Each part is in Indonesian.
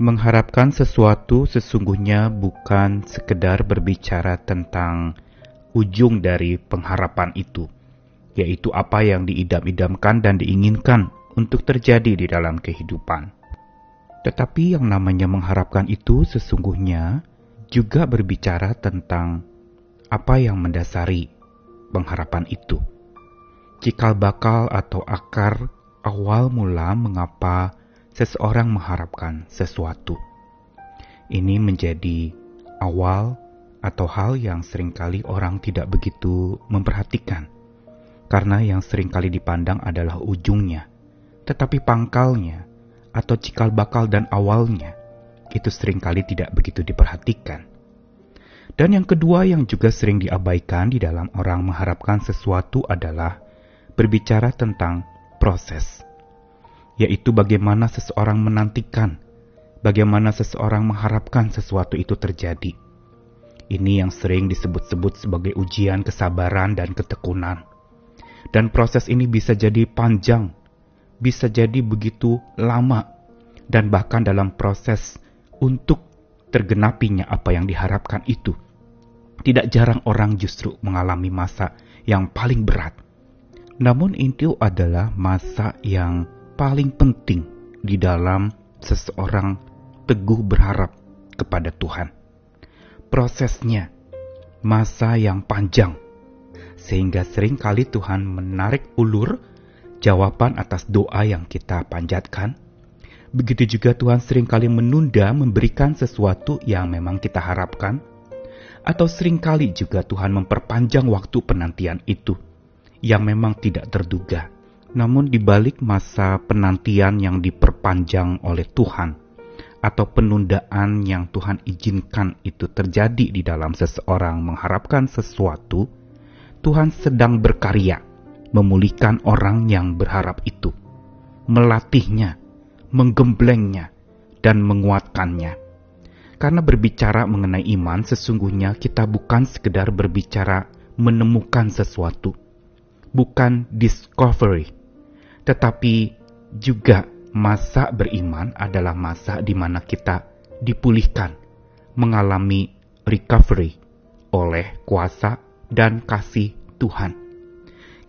Mengharapkan sesuatu sesungguhnya bukan sekedar berbicara tentang ujung dari pengharapan itu, yaitu apa yang diidam-idamkan dan diinginkan untuk terjadi di dalam kehidupan. Tetapi yang namanya mengharapkan itu sesungguhnya juga berbicara tentang apa yang mendasari pengharapan itu. Cikal bakal atau akar awal mula mengapa seseorang mengharapkan sesuatu. Ini menjadi awal atau hal yang sering kali orang tidak begitu memperhatikan, karena yang sering kali dipandang adalah ujungnya, tetapi pangkalnya atau cikal bakal dan awalnya itu sering kali tidak begitu diperhatikan. Dan yang kedua yang juga sering diabaikan di dalam orang mengharapkan sesuatu adalah berbicara tentang proses yaitu bagaimana seseorang menantikan, bagaimana seseorang mengharapkan sesuatu itu terjadi. Ini yang sering disebut-sebut sebagai ujian kesabaran dan ketekunan. Dan proses ini bisa jadi panjang, bisa jadi begitu lama, dan bahkan dalam proses untuk tergenapinya apa yang diharapkan itu. Tidak jarang orang justru mengalami masa yang paling berat. Namun itu adalah masa yang paling penting di dalam seseorang teguh berharap kepada Tuhan. Prosesnya, masa yang panjang, sehingga sering kali Tuhan menarik ulur jawaban atas doa yang kita panjatkan. Begitu juga Tuhan sering kali menunda memberikan sesuatu yang memang kita harapkan, atau sering kali juga Tuhan memperpanjang waktu penantian itu yang memang tidak terduga. Namun di balik masa penantian yang diperpanjang oleh Tuhan atau penundaan yang Tuhan izinkan itu terjadi di dalam seseorang mengharapkan sesuatu, Tuhan sedang berkarya memulihkan orang yang berharap itu, melatihnya, menggemblengnya, dan menguatkannya. Karena berbicara mengenai iman, sesungguhnya kita bukan sekedar berbicara menemukan sesuatu, bukan discovery, tetapi juga masa beriman adalah masa di mana kita dipulihkan, mengalami recovery oleh kuasa dan kasih Tuhan.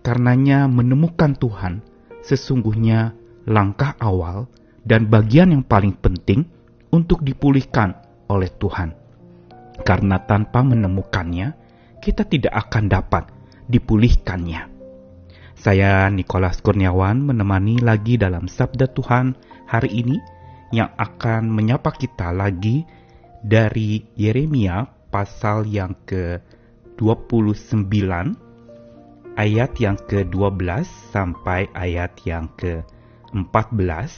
Karenanya menemukan Tuhan sesungguhnya langkah awal dan bagian yang paling penting untuk dipulihkan oleh Tuhan. Karena tanpa menemukannya, kita tidak akan dapat dipulihkannya. Saya Nikolas Kurniawan menemani lagi dalam Sabda Tuhan hari ini yang akan menyapa kita lagi dari Yeremia pasal yang ke-29 ayat yang ke-12 sampai ayat yang ke-14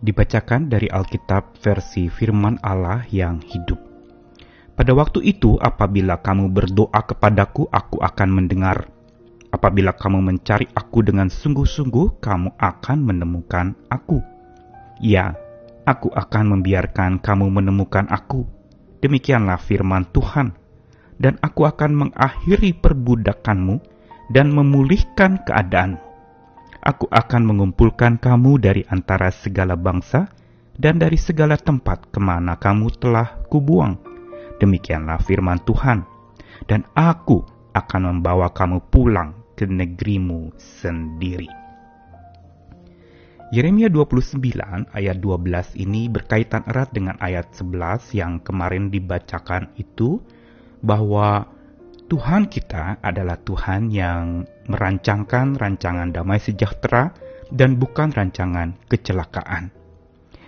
dibacakan dari Alkitab versi firman Allah yang hidup. Pada waktu itu apabila kamu berdoa kepadaku aku akan mendengar Apabila kamu mencari aku dengan sungguh-sungguh, kamu akan menemukan aku. Ya, aku akan membiarkan kamu menemukan aku. Demikianlah firman Tuhan. Dan aku akan mengakhiri perbudakanmu dan memulihkan keadaanmu. Aku akan mengumpulkan kamu dari antara segala bangsa dan dari segala tempat ke mana kamu telah kubuang. Demikianlah firman Tuhan. Dan aku akan membawa kamu pulang ke negerimu sendiri. Yeremia 29 ayat 12 ini berkaitan erat dengan ayat 11 yang kemarin dibacakan itu bahwa Tuhan kita adalah Tuhan yang merancangkan rancangan damai sejahtera dan bukan rancangan kecelakaan.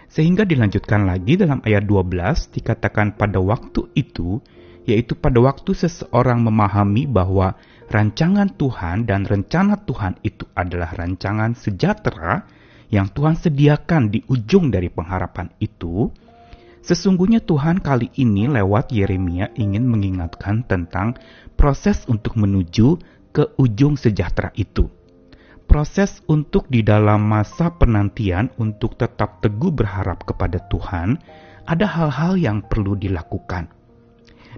Sehingga dilanjutkan lagi dalam ayat 12 dikatakan pada waktu itu, yaitu pada waktu seseorang memahami bahwa rancangan Tuhan dan rencana Tuhan itu adalah rancangan sejahtera yang Tuhan sediakan di ujung dari pengharapan itu, sesungguhnya Tuhan kali ini lewat Yeremia ingin mengingatkan tentang proses untuk menuju ke ujung sejahtera itu. Proses untuk di dalam masa penantian untuk tetap teguh berharap kepada Tuhan, ada hal-hal yang perlu dilakukan.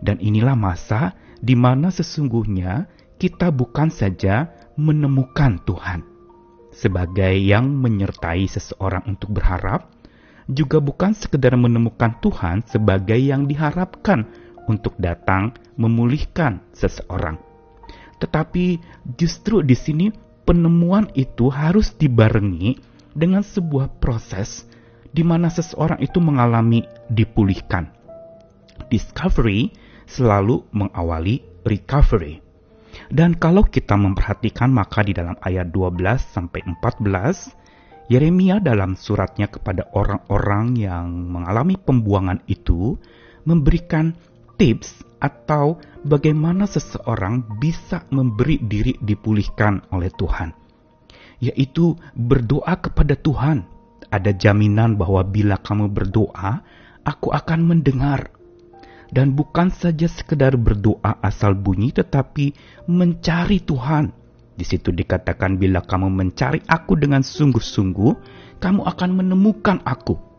Dan inilah masa di mana sesungguhnya kita bukan saja menemukan Tuhan sebagai yang menyertai seseorang untuk berharap, juga bukan sekedar menemukan Tuhan sebagai yang diharapkan untuk datang memulihkan seseorang. Tetapi justru di sini penemuan itu harus dibarengi dengan sebuah proses di mana seseorang itu mengalami dipulihkan. Discovery selalu mengawali recovery. Dan kalau kita memperhatikan maka di dalam ayat 12 sampai 14 Yeremia dalam suratnya kepada orang-orang yang mengalami pembuangan itu memberikan tips atau bagaimana seseorang bisa memberi diri dipulihkan oleh Tuhan, yaitu berdoa kepada Tuhan. Ada jaminan bahwa bila kamu berdoa, aku akan mendengar. Dan bukan saja sekedar berdoa asal bunyi, tetapi mencari Tuhan. Di situ dikatakan bila kamu mencari aku dengan sungguh-sungguh, kamu akan menemukan aku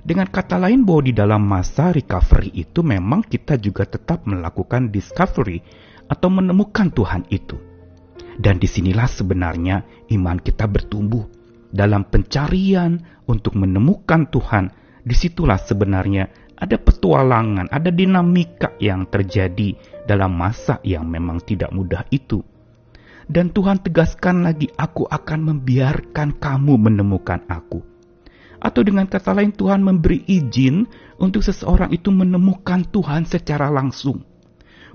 dengan kata lain bahwa di dalam masa recovery itu memang kita juga tetap melakukan discovery atau menemukan Tuhan itu. Dan di sinilah sebenarnya iman kita bertumbuh. Dalam pencarian untuk menemukan Tuhan, di situlah sebenarnya ada petualangan, ada dinamika yang terjadi dalam masa yang memang tidak mudah itu. Dan Tuhan tegaskan lagi, aku akan membiarkan kamu menemukan aku atau dengan kata lain Tuhan memberi izin untuk seseorang itu menemukan Tuhan secara langsung.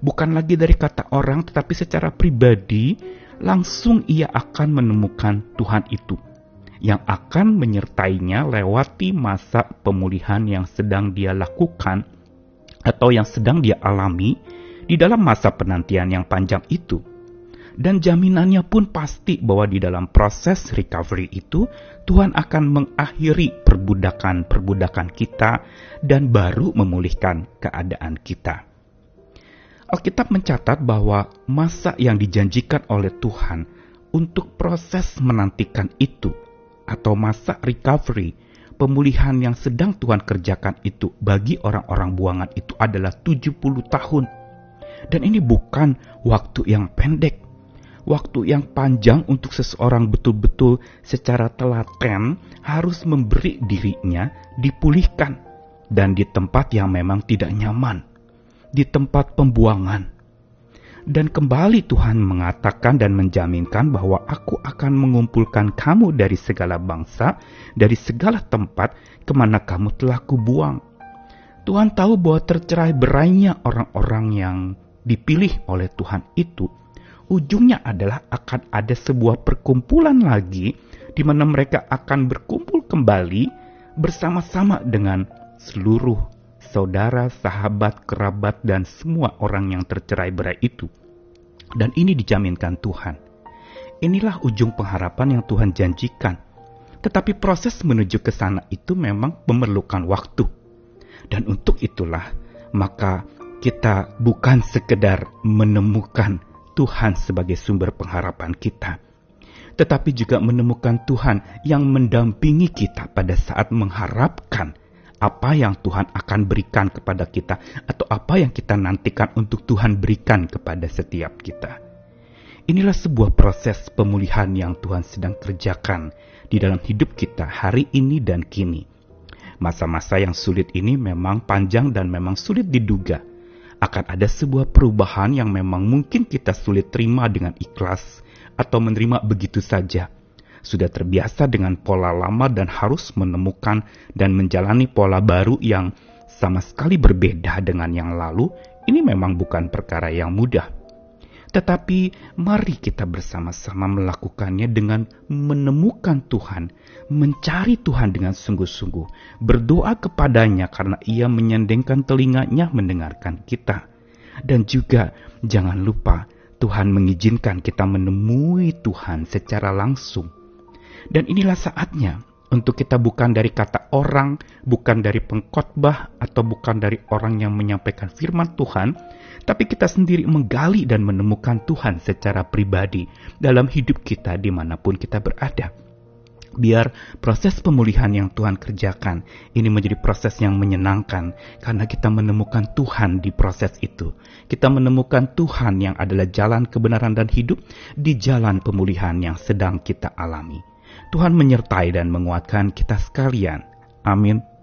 Bukan lagi dari kata orang tetapi secara pribadi langsung ia akan menemukan Tuhan itu yang akan menyertainya lewati masa pemulihan yang sedang dia lakukan atau yang sedang dia alami di dalam masa penantian yang panjang itu. Dan jaminannya pun pasti bahwa di dalam proses recovery itu Tuhan akan mengakhiri perbudakan-perbudakan kita dan baru memulihkan keadaan kita. Alkitab mencatat bahwa masa yang dijanjikan oleh Tuhan untuk proses menantikan itu atau masa recovery, pemulihan yang sedang Tuhan kerjakan itu bagi orang-orang buangan itu adalah 70 tahun. Dan ini bukan waktu yang pendek, waktu yang panjang untuk seseorang betul-betul secara telaten harus memberi dirinya dipulihkan dan di tempat yang memang tidak nyaman, di tempat pembuangan. Dan kembali Tuhan mengatakan dan menjaminkan bahwa aku akan mengumpulkan kamu dari segala bangsa, dari segala tempat ke mana kamu telah kubuang. Tuhan tahu bahwa tercerai berainya orang-orang yang dipilih oleh Tuhan itu ujungnya adalah akan ada sebuah perkumpulan lagi di mana mereka akan berkumpul kembali bersama-sama dengan seluruh saudara, sahabat, kerabat, dan semua orang yang tercerai berai itu. Dan ini dijaminkan Tuhan. Inilah ujung pengharapan yang Tuhan janjikan. Tetapi proses menuju ke sana itu memang memerlukan waktu. Dan untuk itulah, maka kita bukan sekedar menemukan Tuhan sebagai sumber pengharapan kita, tetapi juga menemukan Tuhan yang mendampingi kita pada saat mengharapkan apa yang Tuhan akan berikan kepada kita, atau apa yang kita nantikan untuk Tuhan berikan kepada setiap kita. Inilah sebuah proses pemulihan yang Tuhan sedang kerjakan di dalam hidup kita hari ini dan kini. Masa-masa yang sulit ini memang panjang dan memang sulit diduga akan ada sebuah perubahan yang memang mungkin kita sulit terima dengan ikhlas atau menerima begitu saja. Sudah terbiasa dengan pola lama dan harus menemukan dan menjalani pola baru yang sama sekali berbeda dengan yang lalu, ini memang bukan perkara yang mudah. Tetapi mari kita bersama-sama melakukannya dengan menemukan Tuhan, mencari Tuhan dengan sungguh-sungguh, berdoa kepadanya karena ia menyendengkan telinganya mendengarkan kita. Dan juga jangan lupa Tuhan mengizinkan kita menemui Tuhan secara langsung. Dan inilah saatnya untuk kita bukan dari kata orang, bukan dari pengkhotbah atau bukan dari orang yang menyampaikan firman Tuhan, tapi kita sendiri menggali dan menemukan Tuhan secara pribadi dalam hidup kita di mana pun kita berada. Biar proses pemulihan yang Tuhan kerjakan ini menjadi proses yang menyenangkan karena kita menemukan Tuhan di proses itu. Kita menemukan Tuhan yang adalah jalan kebenaran dan hidup di jalan pemulihan yang sedang kita alami. Tuhan menyertai dan menguatkan kita sekalian. Amin.